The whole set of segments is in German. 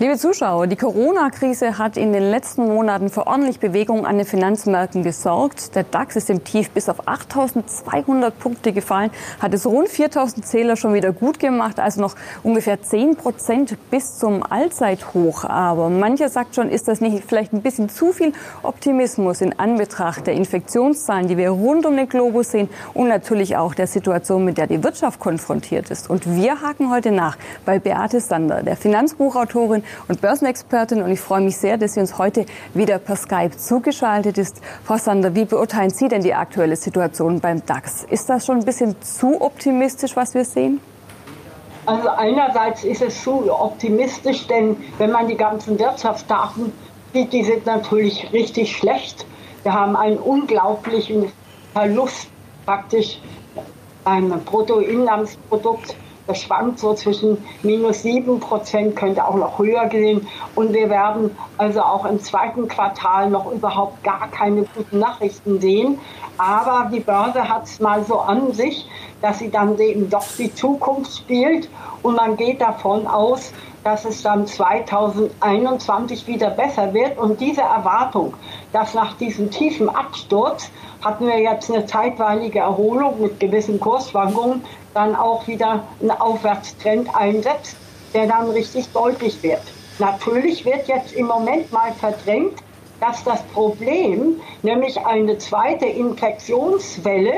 Liebe Zuschauer, die Corona-Krise hat in den letzten Monaten für ordentlich Bewegung an den Finanzmärkten gesorgt. Der DAX ist im Tief bis auf 8.200 Punkte gefallen, hat es rund 4.000 Zähler schon wieder gut gemacht, also noch ungefähr 10 Prozent bis zum Allzeithoch. Aber mancher sagt schon, ist das nicht vielleicht ein bisschen zu viel Optimismus in Anbetracht der Infektionszahlen, die wir rund um den Globus sehen und natürlich auch der Situation, mit der die Wirtschaft konfrontiert ist. Und wir haken heute nach bei Beate Sander, der Finanzbuchautorin und Börsenexpertin. Und ich freue mich sehr, dass sie uns heute wieder per Skype zugeschaltet ist. Frau Sander, wie beurteilen Sie denn die aktuelle Situation beim DAX? Ist das schon ein bisschen zu optimistisch, was wir sehen? Also einerseits ist es zu optimistisch, denn wenn man die ganzen Wirtschaftsdaten sieht, die sind natürlich richtig schlecht. Wir haben einen unglaublichen Verlust praktisch beim Bruttoinlandsprodukt das schwankt so zwischen minus 7 Prozent, könnte auch noch höher gehen. Und wir werden also auch im zweiten Quartal noch überhaupt gar keine guten Nachrichten sehen. Aber die Börse hat es mal so an sich, dass sie dann eben doch die Zukunft spielt. Und man geht davon aus, dass es dann 2021 wieder besser wird. Und diese Erwartung, dass nach diesem tiefen Absturz hatten wir jetzt eine zeitweilige Erholung mit gewissen Kursschwankungen, dann auch wieder ein Aufwärtstrend einsetzt, der dann richtig deutlich wird. Natürlich wird jetzt im Moment mal verdrängt, dass das Problem, nämlich eine zweite Infektionswelle,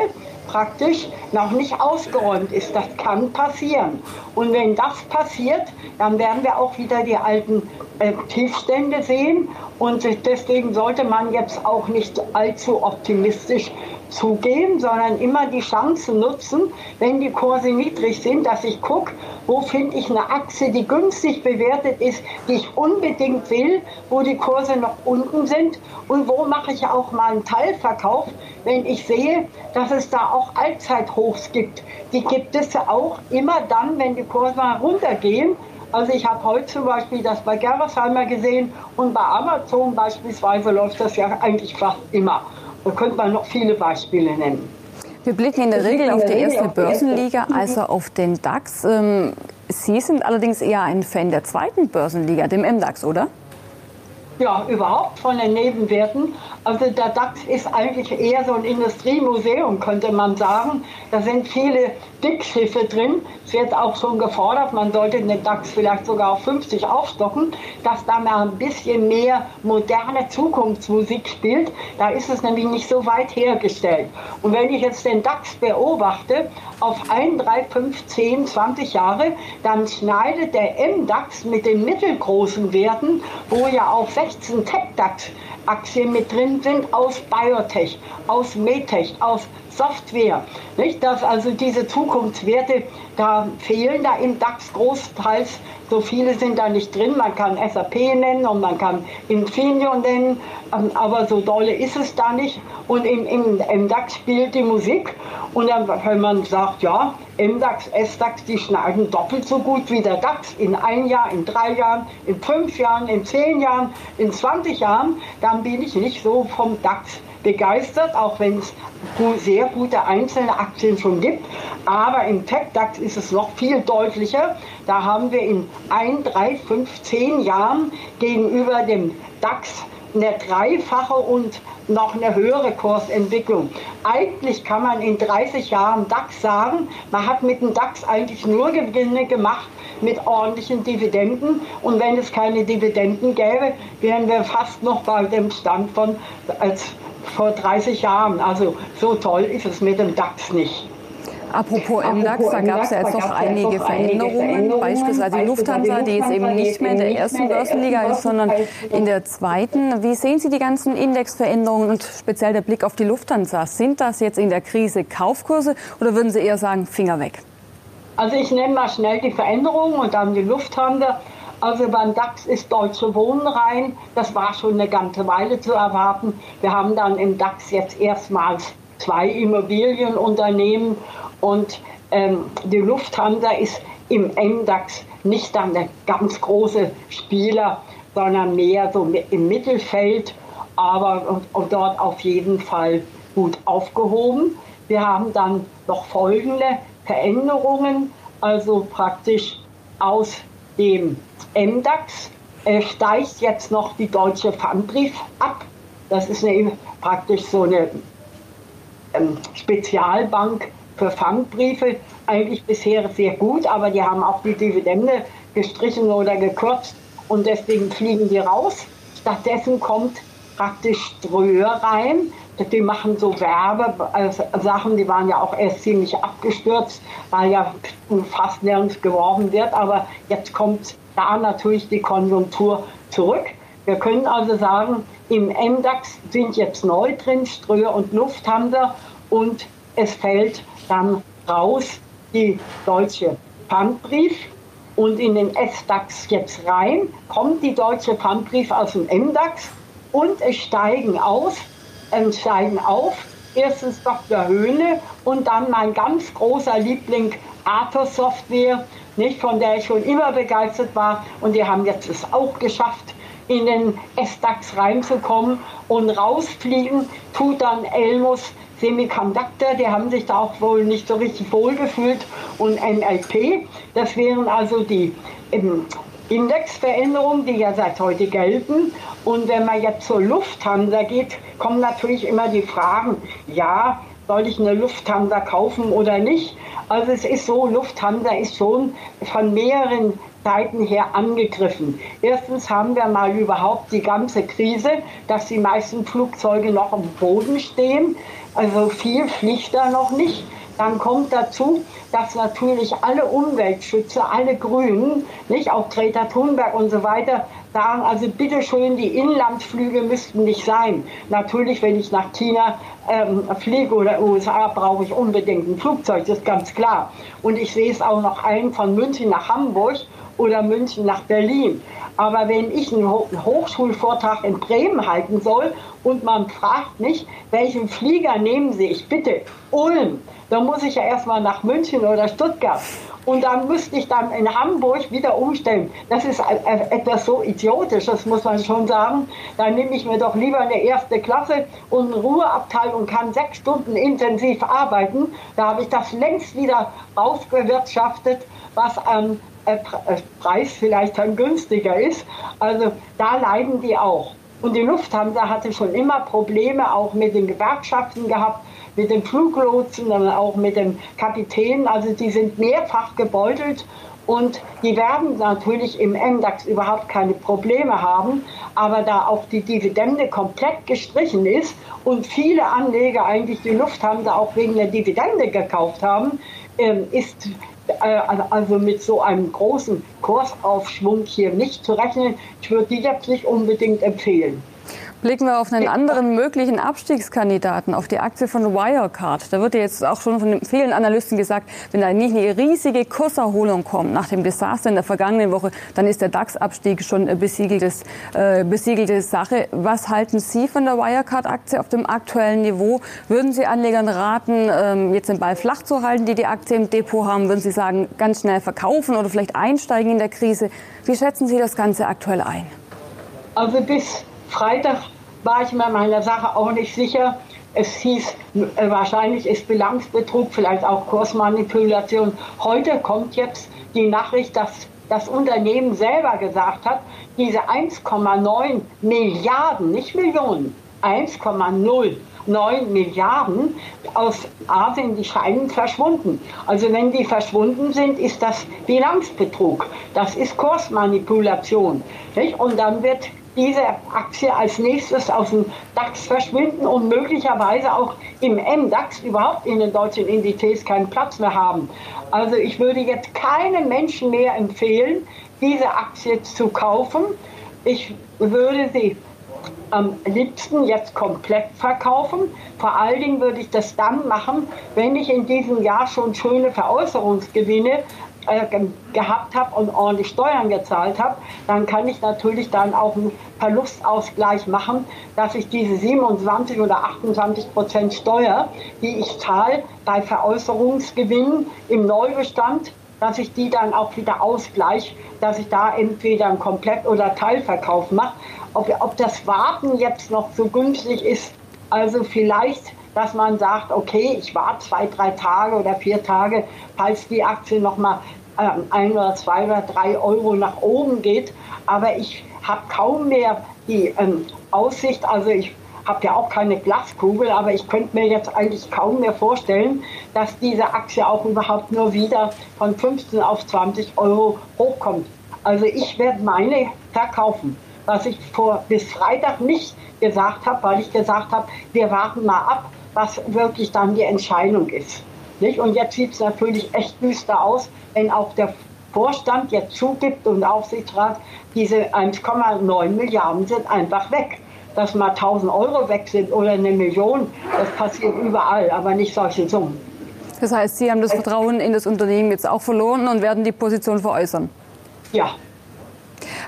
praktisch noch nicht ausgeräumt ist. Das kann passieren. Und wenn das passiert, dann werden wir auch wieder die alten äh, Tiefstände sehen. Und deswegen sollte man jetzt auch nicht allzu optimistisch zugehen, sondern immer die Chance nutzen, wenn die Kurse niedrig sind, dass ich gucke, wo finde ich eine Achse, die günstig bewertet ist, die ich unbedingt will, wo die Kurse noch unten sind und wo mache ich auch mal einen Teilverkauf, wenn ich sehe, dass es da auch Allzeithochs gibt. Die gibt es auch immer dann, wenn die Kurse mal runtergehen. Also ich habe heute zum Beispiel das bei Gerresheimer gesehen und bei Amazon beispielsweise läuft das ja eigentlich fast immer. Da könnte man noch viele Beispiele nennen. Wir blicken in der Regel auf die erste Börsenliga, also auf den DAX. Ähm, Sie sind allerdings eher ein Fan der zweiten Börsenliga, dem MDAX, oder? Ja, überhaupt von den Nebenwerten. Also der DAX ist eigentlich eher so ein Industriemuseum, könnte man sagen. Da sind viele Dickschiffe drin. Es wird auch schon gefordert, man sollte den DAX vielleicht sogar auf 50 aufstocken, dass da mal ein bisschen mehr moderne Zukunftsmusik spielt. Da ist es nämlich nicht so weit hergestellt. Und wenn ich jetzt den DAX beobachte, auf 1, 3, 5, 10, 20 Jahre, dann schneidet der MDAX mit den mittelgroßen Werten, wo ja auch 16 Tech-DAX-Aktien mit drin sind, aus Biotech, aus Medtech, aus Software. Nicht? Dass also diese Zukunftswerte, da fehlen da im DAX großteils, so viele sind da nicht drin. Man kann SAP nennen und man kann Infineon nennen, ähm, aber so dolle ist es da nicht. Und im, im, im DAX spielt die Musik. Und dann, wenn man sagt, ja, MDAX, SDAX, die schneiden doppelt so gut wie der DAX in ein Jahr, in drei Jahren, in fünf Jahren, in zehn Jahren, in 20 Jahren, dann bin ich nicht so vom DAX begeistert, auch wenn es sehr gute einzelne Aktien schon gibt. Aber im Tech-DAX ist es noch viel deutlicher. Da haben wir in ein, drei, fünf, zehn Jahren gegenüber dem DAX eine dreifache und noch eine höhere Kursentwicklung. Eigentlich kann man in 30 Jahren DAX sagen, man hat mit dem DAX eigentlich nur Gewinne gemacht mit ordentlichen Dividenden. Und wenn es keine Dividenden gäbe, wären wir fast noch bei dem Stand von vor 30 Jahren. Also so toll ist es mit dem DAX nicht. Apropos MDAX, da gab es ja jetzt noch einige Veränderungen, beispielsweise die Lufthansa, die jetzt eben nicht mehr in der ersten Börsenliga ist, sondern in der zweiten. Wie sehen Sie die ganzen Indexveränderungen und speziell der Blick auf die Lufthansa? Sind das jetzt in der Krise Kaufkurse oder würden Sie eher sagen, Finger weg? Also ich nenne mal schnell die Veränderungen und dann die Lufthansa. Also beim DAX ist Deutsche Wohnen rein. Das war schon eine ganze Weile zu erwarten. Wir haben dann im DAX jetzt erstmals zwei Immobilienunternehmen und ähm, die Lufthansa ist im MDAX nicht dann der ganz große Spieler, sondern mehr so im Mittelfeld, aber und, und dort auf jeden Fall gut aufgehoben. Wir haben dann noch folgende Veränderungen, also praktisch aus dem MDAX äh, steigt jetzt noch die Deutsche Pfandbrief ab. Das ist eine, praktisch so eine ähm, Spezialbank für Pfandbriefe. Eigentlich bisher sehr gut, aber die haben auch die Dividende gestrichen oder gekürzt und deswegen fliegen die raus. Stattdessen kommt praktisch Ströer rein. Die machen so Werbesachen, die waren ja auch erst ziemlich abgestürzt, weil ja fast nirgends geworben wird. Aber jetzt kommt da natürlich die Konjunktur zurück. Wir können also sagen, im MDAX sind jetzt neu drin Ströer und Lufthansa und es fällt dann raus die deutsche Pfandbrief und in den S-DAX jetzt rein, kommt die deutsche Pfandbrief aus dem MDAX und es steigen aus, steigen auf. Erstens Dr. Höhne und dann mein ganz großer Liebling Athos Software, nicht, von der ich schon immer begeistert war. Und die haben jetzt es auch geschafft, in den S-DAX reinzukommen und rausfliegen, tut dann Elmus Semiconductor, die haben sich da auch wohl nicht so richtig wohlgefühlt und MLP, das wären also die Indexveränderungen, die ja seit heute gelten. Und wenn man jetzt zur Lufthansa geht, kommen natürlich immer die Fragen, ja, soll ich eine Lufthansa kaufen oder nicht? Also es ist so, Lufthansa ist schon von mehreren Seiten her angegriffen. Erstens haben wir mal überhaupt die ganze Krise, dass die meisten Flugzeuge noch am Boden stehen. Also viel fliegt da noch nicht. Dann kommt dazu, dass natürlich alle Umweltschützer, alle Grünen, nicht auch Greta Thunberg und so weiter, sagen, also bitteschön, die Inlandsflüge müssten nicht sein. Natürlich, wenn ich nach China ähm, fliege oder USA, brauche ich unbedingt ein Flugzeug, das ist ganz klar. Und ich sehe es auch noch ein von München nach Hamburg oder München nach Berlin. Aber wenn ich einen Hochschulvortrag in Bremen halten soll und man fragt mich, welchen Flieger nehmen Sie? Ich bitte, Ulm. Dann muss ich ja erstmal nach München oder Stuttgart. Und dann müsste ich dann in Hamburg wieder umstellen. Das ist etwas so idiotisch, das muss man schon sagen. Dann nehme ich mir doch lieber eine erste Klasse und einen Ruheabteil und kann sechs Stunden intensiv arbeiten. Da habe ich das längst wieder aufgewirtschaftet, was an Preis vielleicht dann günstiger ist. Also da leiden die auch. Und die Lufthansa hatte schon immer Probleme auch mit den Gewerkschaften gehabt, mit den Fluglotsen, und auch mit den Kapitänen. Also die sind mehrfach gebeutelt und die werden natürlich im MDAX überhaupt keine Probleme haben. Aber da auch die Dividende komplett gestrichen ist und viele Anleger eigentlich die Lufthansa auch wegen der Dividende gekauft haben, ähm, ist äh, also mit so einem großen Kursaufschwung hier nicht zu rechnen. Ich würde die jetzt nicht unbedingt empfehlen. Blicken wir auf einen anderen möglichen Abstiegskandidaten, auf die Aktie von Wirecard. Da wird ja jetzt auch schon von vielen Analysten gesagt, wenn da nicht eine riesige Kurserholung kommt nach dem Desaster in der vergangenen Woche, dann ist der DAX-Abstieg schon besiegeltes, äh, besiegelte Sache. Was halten Sie von der Wirecard-Aktie auf dem aktuellen Niveau? Würden Sie Anlegern raten, ähm, jetzt den Ball flach zu halten, die die Aktie im Depot haben? Würden Sie sagen, ganz schnell verkaufen oder vielleicht einsteigen in der Krise? Wie schätzen Sie das Ganze aktuell ein? Also bis Freitag war ich mir meiner Sache auch nicht sicher. Es hieß, äh, wahrscheinlich ist Bilanzbetrug, vielleicht auch Kursmanipulation. Heute kommt jetzt die Nachricht, dass das Unternehmen selber gesagt hat, diese 1,9 Milliarden, nicht Millionen, 1,09 Milliarden aus Asien, die scheinen verschwunden. Also wenn die verschwunden sind, ist das Bilanzbetrug. Das ist Kursmanipulation. Nicht? Und dann wird diese Aktie als nächstes aus dem DAX verschwinden und möglicherweise auch im MDAX überhaupt in den deutschen Indizes keinen Platz mehr haben. Also ich würde jetzt keinem Menschen mehr empfehlen, diese Aktie zu kaufen. Ich würde sie am liebsten jetzt komplett verkaufen. Vor allen Dingen würde ich das dann machen, wenn ich in diesem Jahr schon schöne Veräußerungsgewinne gehabt habe und ordentlich Steuern gezahlt habe, dann kann ich natürlich dann auch einen Verlustausgleich machen, dass ich diese 27 oder 28 Prozent Steuer, die ich zahle bei Veräußerungsgewinnen im Neubestand, dass ich die dann auch wieder ausgleiche, dass ich da entweder einen Komplett- oder Teilverkauf mache. Ob, ob das Warten jetzt noch so günstig ist, also vielleicht dass man sagt, okay, ich warte zwei, drei Tage oder vier Tage, falls die Aktie nochmal ähm, ein oder zwei oder drei Euro nach oben geht. Aber ich habe kaum mehr die ähm, Aussicht, also ich habe ja auch keine Glaskugel, aber ich könnte mir jetzt eigentlich kaum mehr vorstellen, dass diese Aktie auch überhaupt nur wieder von 15 auf 20 Euro hochkommt. Also ich werde meine verkaufen, was ich vor bis Freitag nicht gesagt habe, weil ich gesagt habe, wir warten mal ab, was wirklich dann die Entscheidung ist. Nicht? Und jetzt sieht es natürlich echt düster aus, wenn auch der Vorstand jetzt zugibt und Aufsichtsrat, diese 1,9 Milliarden sind einfach weg. Dass mal 1000 Euro weg sind oder eine Million, das passiert überall, aber nicht solche Summen. Das heißt, Sie haben das Vertrauen in das Unternehmen jetzt auch verloren und werden die Position veräußern? Ja,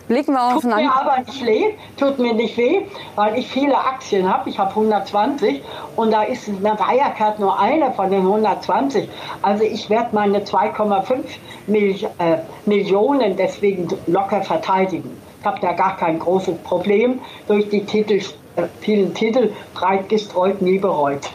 Blicken wir auf Tut mir aber nicht weh, tut mir nicht weh, weil ich viele Aktien habe. Ich habe 120 und da ist eine Wirecard nur eine von den 120. Also ich werde meine 2,5 Mil äh, Millionen deswegen locker verteidigen. Ich habe da gar kein großes Problem durch die Titel, äh, vielen Titel breit gestreut, nie bereut.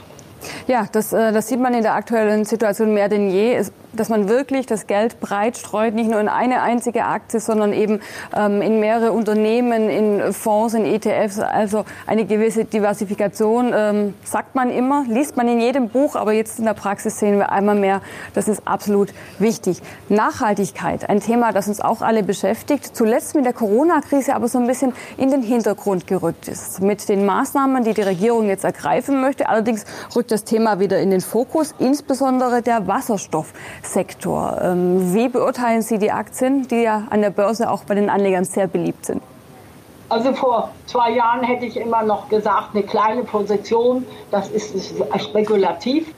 Ja, das, äh, das sieht man in der aktuellen Situation mehr denn je. Es dass man wirklich das Geld breit streut, nicht nur in eine einzige Aktie, sondern eben ähm, in mehrere Unternehmen, in Fonds, in ETFs, also eine gewisse Diversifikation, ähm, sagt man immer, liest man in jedem Buch, aber jetzt in der Praxis sehen wir einmal mehr, das ist absolut wichtig. Nachhaltigkeit, ein Thema, das uns auch alle beschäftigt, zuletzt mit der Corona-Krise aber so ein bisschen in den Hintergrund gerückt ist. Mit den Maßnahmen, die die Regierung jetzt ergreifen möchte, allerdings rückt das Thema wieder in den Fokus, insbesondere der Wasserstoff. Sektor. Ähm, wie beurteilen Sie die Aktien, die ja an der Börse auch bei den Anlegern sehr beliebt sind? Also vor zwei Jahren hätte ich immer noch gesagt, eine kleine Position, das ist, spekulativ.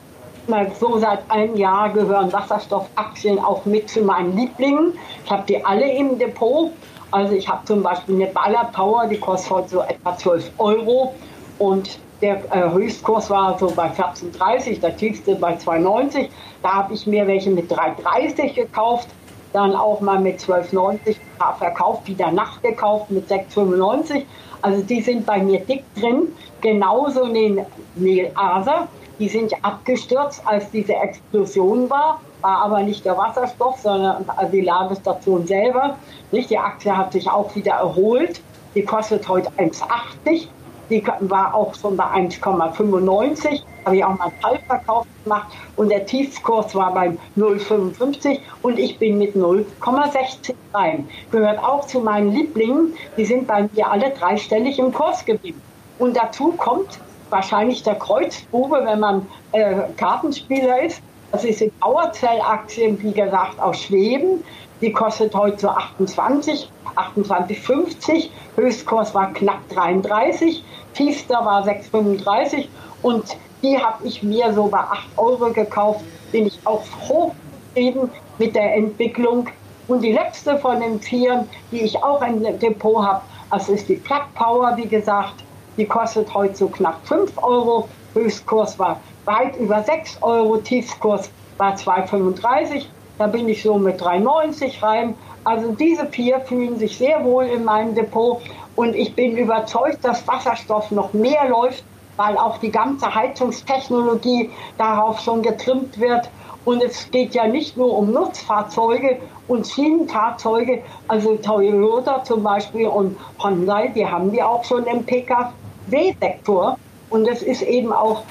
So seit einem Jahr gehören Wasserstoffaktien auch mit zu meinen Lieblingen. Ich habe die alle im Depot. Also ich habe zum Beispiel eine Baller Power, die kostet heute so etwa 12 Euro. Und der äh, Höchstkurs war so bei 14,30, der tiefste bei 2,90. Da habe ich mir welche mit 3,30 gekauft, dann auch mal mit 12,90 verkauft, wieder nachgekauft mit 6,95. Also die sind bei mir dick drin. Genauso den Neil Aser. Die sind abgestürzt, als diese Explosion war. War aber nicht der Wasserstoff, sondern die Ladestation selber. Nicht? Die Aktie hat sich auch wieder erholt. Die kostet heute 1,80. Die war auch schon bei 1,95. Habe ich auch mal einen Teilverkauf gemacht und der Tiefskurs war beim 0,55 und ich bin mit 0,60 rein. Gehört auch zu meinen Lieblingen. Die sind bei mir alle dreistellig im Kurs geblieben. Und dazu kommt wahrscheinlich der Kreuzbube, wenn man äh, Kartenspieler ist. Das ist in Auerzell-Aktien, wie gesagt, aus Schweden. Die kostet heute so 28, 28,50. Höchstkurs war knapp 33, tiefster war 6,35 und die habe ich mir so bei 8 Euro gekauft. Bin ich auch hochzufrieden mit der Entwicklung. Und die letzte von den vier, die ich auch im Depot habe, das ist die Plug Power, wie gesagt. Die kostet heute so knapp 5 Euro. Höchstkurs war weit über 6 Euro, Tiefskurs war 2,35. Da bin ich so mit 3,90 rein. Also diese vier fühlen sich sehr wohl in meinem Depot und ich bin überzeugt, dass Wasserstoff noch mehr läuft, weil auch die ganze Heizungstechnologie darauf schon getrimmt wird. Und es geht ja nicht nur um Nutzfahrzeuge und Schienenfahrzeuge, also Toyota zum Beispiel und Hyundai, die haben die auch schon im Pkw-Sektor. Und es ist eben auch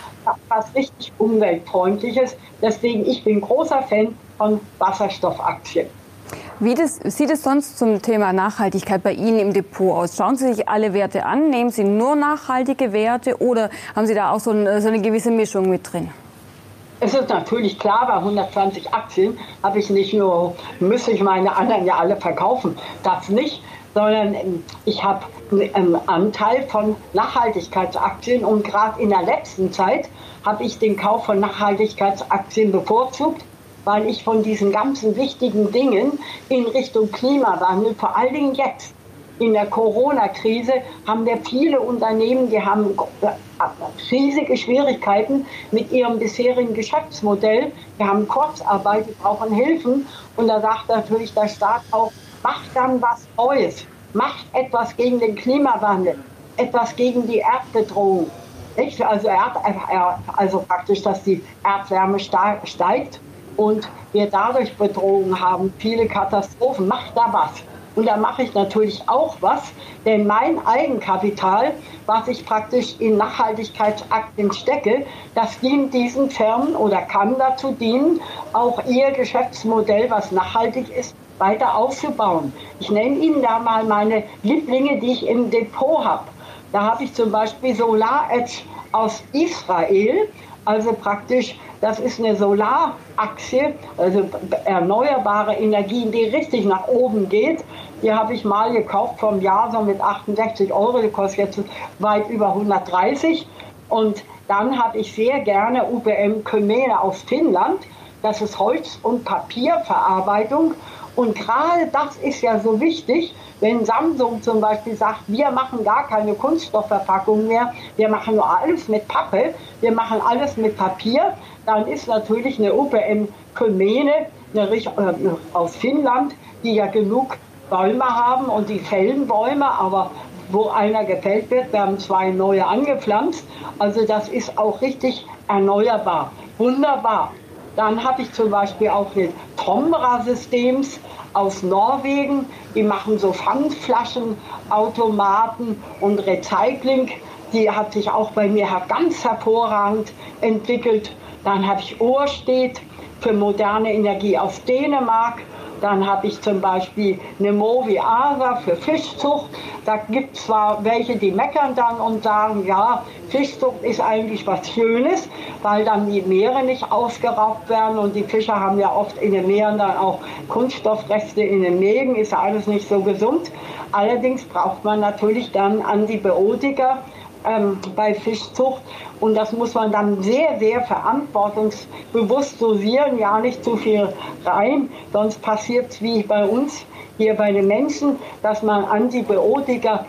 was richtig umweltfreundliches. Deswegen, ich bin großer Fan von Wasserstoffaktien. Wie das, sieht es sonst zum Thema Nachhaltigkeit bei Ihnen im Depot aus? Schauen Sie sich alle Werte an? Nehmen Sie nur nachhaltige Werte oder haben Sie da auch so eine, so eine gewisse Mischung mit drin? Es ist natürlich klar, bei 120 Aktien habe ich nicht nur, müsste ich meine anderen ja alle verkaufen, das nicht, sondern ich habe einen Anteil von Nachhaltigkeitsaktien und gerade in der letzten Zeit habe ich den Kauf von Nachhaltigkeitsaktien bevorzugt weil ich von diesen ganzen wichtigen Dingen in Richtung Klimawandel, vor allen Dingen jetzt in der Corona-Krise, haben wir viele Unternehmen, die haben riesige Schwierigkeiten mit ihrem bisherigen Geschäftsmodell. Wir haben Kurzarbeit, die brauchen Hilfen. Und da sagt natürlich der Staat auch, macht dann was Neues, macht etwas gegen den Klimawandel, etwas gegen die Erdbedrohung. Nicht? Also, Erd, also praktisch, dass die Erdwärme steigt und wir dadurch Bedrohungen haben, viele Katastrophen. Macht da was. Und da mache ich natürlich auch was, denn mein Eigenkapital, was ich praktisch in Nachhaltigkeitsaktien stecke, das dient diesen Firmen oder kann dazu dienen, auch ihr Geschäftsmodell, was nachhaltig ist, weiter aufzubauen. Ich nenne Ihnen da mal meine Lieblinge, die ich im Depot habe. Da habe ich zum Beispiel Solar Edge aus Israel, also praktisch, das ist eine Solaraktie, also erneuerbare Energien, die richtig nach oben geht. Die habe ich mal gekauft vom Jahr so mit 68 Euro, die kostet jetzt weit über 130. Und dann habe ich sehr gerne UBM Kymmene aus Finnland. Das ist Holz- und Papierverarbeitung. Und gerade das ist ja so wichtig, wenn Samsung zum Beispiel sagt, wir machen gar keine Kunststoffverpackung mehr, wir machen nur alles mit Pappe, wir machen alles mit Papier, dann ist natürlich eine UPM Kymene äh, aus Finnland, die ja genug Bäume haben und die fällen Bäume, aber wo einer gefällt wird, werden zwei neue angepflanzt. Also das ist auch richtig erneuerbar. Wunderbar. Dann habe ich zum Beispiel auch den Tomra-Systems aus Norwegen. Die machen so Pfandflaschenautomaten und Recycling. Die hat sich auch bei mir ganz hervorragend entwickelt. Dann habe ich Ohrstedt für moderne Energie aus Dänemark. Dann habe ich zum Beispiel eine Movi Asa für Fischzucht. Da gibt es zwar welche, die meckern dann und sagen, ja, Fischzucht ist eigentlich was Schönes, weil dann die Meere nicht ausgeraubt werden und die Fischer haben ja oft in den Meeren dann auch Kunststoffreste in den Mägen, ist ja alles nicht so gesund. Allerdings braucht man natürlich dann Antibiotika ähm, bei Fischzucht. Und das muss man dann sehr, sehr verantwortungsbewusst dosieren, ja nicht zu viel rein, sonst passiert es wie bei uns hier bei den Menschen, dass man Antibiotika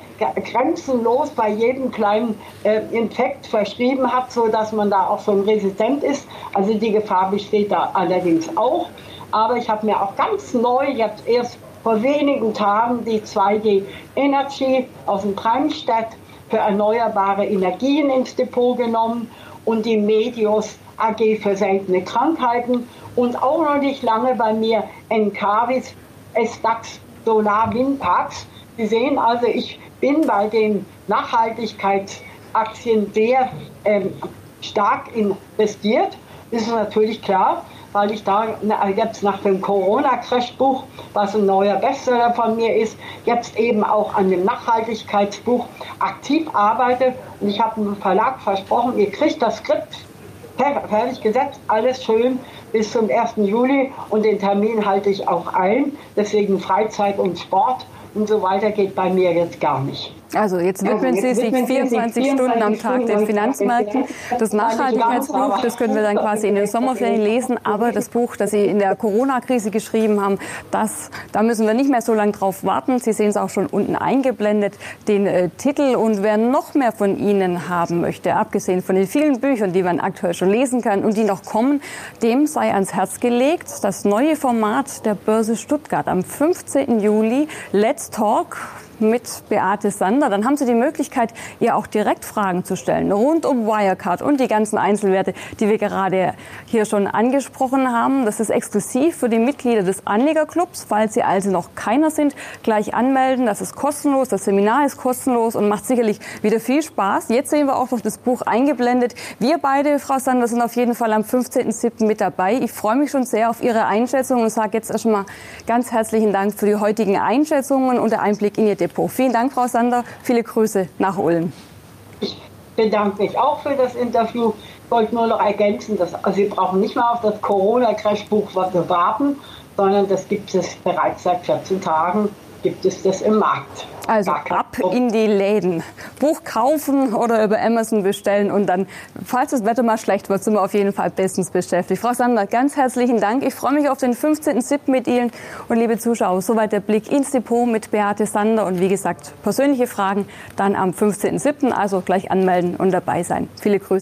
grenzenlos bei jedem kleinen äh, Infekt verschrieben hat, so dass man da auch schon resistent ist. Also die Gefahr besteht da allerdings auch. Aber ich habe mir auch ganz neu jetzt erst vor wenigen Tagen die 2D Energy aus dem Brandstadt für erneuerbare Energien ins Depot genommen und die Medios AG für seltene Krankheiten und auch noch nicht lange bei mir Encavis SDAX Solar Windparks. Sie sehen also, ich bin bei den Nachhaltigkeitsaktien sehr ähm, stark investiert. Das ist natürlich klar weil ich da jetzt nach dem Corona-Crash-Buch, was ein neuer Bestseller von mir ist, jetzt eben auch an dem Nachhaltigkeitsbuch aktiv arbeite. Und ich habe dem Verlag versprochen, ihr kriegt das Skript fertig gesetzt, alles schön bis zum 1. Juli und den Termin halte ich auch ein. Deswegen Freizeit und Sport und so weiter geht bei mir jetzt gar nicht. Also jetzt widmen also jetzt Sie sich 24 Stunden am Tag den Finanzmärkten. Das Nachhaltigkeitsbuch, das können wir dann quasi in den Sommerferien lesen. Aber das Buch, das Sie in der Corona-Krise geschrieben haben, das, da müssen wir nicht mehr so lange drauf warten. Sie sehen es auch schon unten eingeblendet, den äh, Titel. Und wer noch mehr von Ihnen haben möchte, abgesehen von den vielen Büchern, die man aktuell schon lesen kann und die noch kommen, dem sei ans Herz gelegt das neue Format der Börse Stuttgart am 15. Juli. Let's Talk mit Beate Sander. Dann haben Sie die Möglichkeit, ihr auch direkt Fragen zu stellen rund um Wirecard und die ganzen Einzelwerte, die wir gerade hier schon angesprochen haben. Das ist exklusiv für die Mitglieder des Anlegerclubs. Falls Sie also noch keiner sind, gleich anmelden. Das ist kostenlos. Das Seminar ist kostenlos und macht sicherlich wieder viel Spaß. Jetzt sehen wir auch noch das Buch eingeblendet. Wir beide, Frau Sander, sind auf jeden Fall am 15.07. mit dabei. Ich freue mich schon sehr auf Ihre Einschätzung und sage jetzt erstmal ganz herzlichen Dank für die heutigen Einschätzungen und der Einblick in Ihr Depot. Vielen Dank, Frau Sander. Viele Grüße nach Ulm. Ich bedanke mich auch für das Interview. Ich wollte nur noch ergänzen, dass also Sie brauchen nicht mehr auf das Corona-Crash-Buch warten, sondern das gibt es bereits seit 14 Tagen, gibt es das im Markt. Also ab in die Läden. Buch kaufen oder über Amazon bestellen und dann, falls das Wetter mal schlecht wird, sind wir auf jeden Fall bestens beschäftigt. Frau Sander, ganz herzlichen Dank. Ich freue mich auf den 15.07. mit Ihnen und liebe Zuschauer, soweit der Blick ins Depot mit Beate Sander und wie gesagt, persönliche Fragen dann am 15.07. Also gleich anmelden und dabei sein. Viele Grüße.